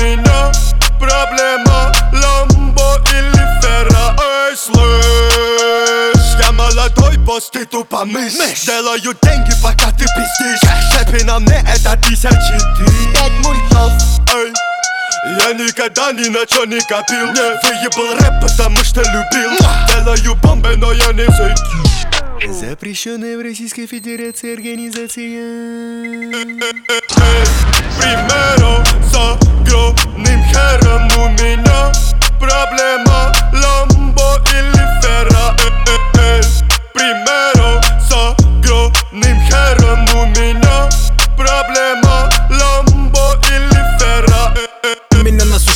меня проблема Ламбо или Ферра Эй, слышь, я молодой босс, ты тупо мышь, мышь. Делаю деньги, пока ты пиздишь Шепи на мне, это тысячи ты Пять мультов Эй, я никогда ни на чё не копил Не Выебал рэп, потому что любил Делаю бомбы, но я не зайти Запрещенная в Российской Федерации организация Пример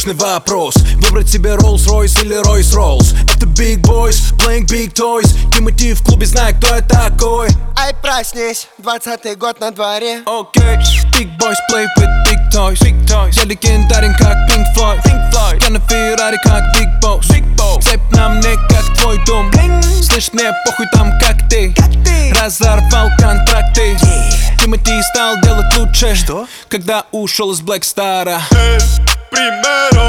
насущный вопрос. Выбрать себе Rolls-Royce или Royce-Rolls. Это Big Boys, playing big toys. Тимати в клубе, знает, кто я такой. Ай, проснись, двадцатый год на дворе. Окей, Big Boys play with big toys. Big toys. Я легендарен, как Pink Floyd. Pink Floyd. Я на Феррари, как Big Boss. Big Boss. Цепь на мне, как твой дом. Слышь, мне похуй там, как ты. Как ты? Разорвал контракты. Тимати стал делать лучше. Что? Когда ушел из Black Star primero.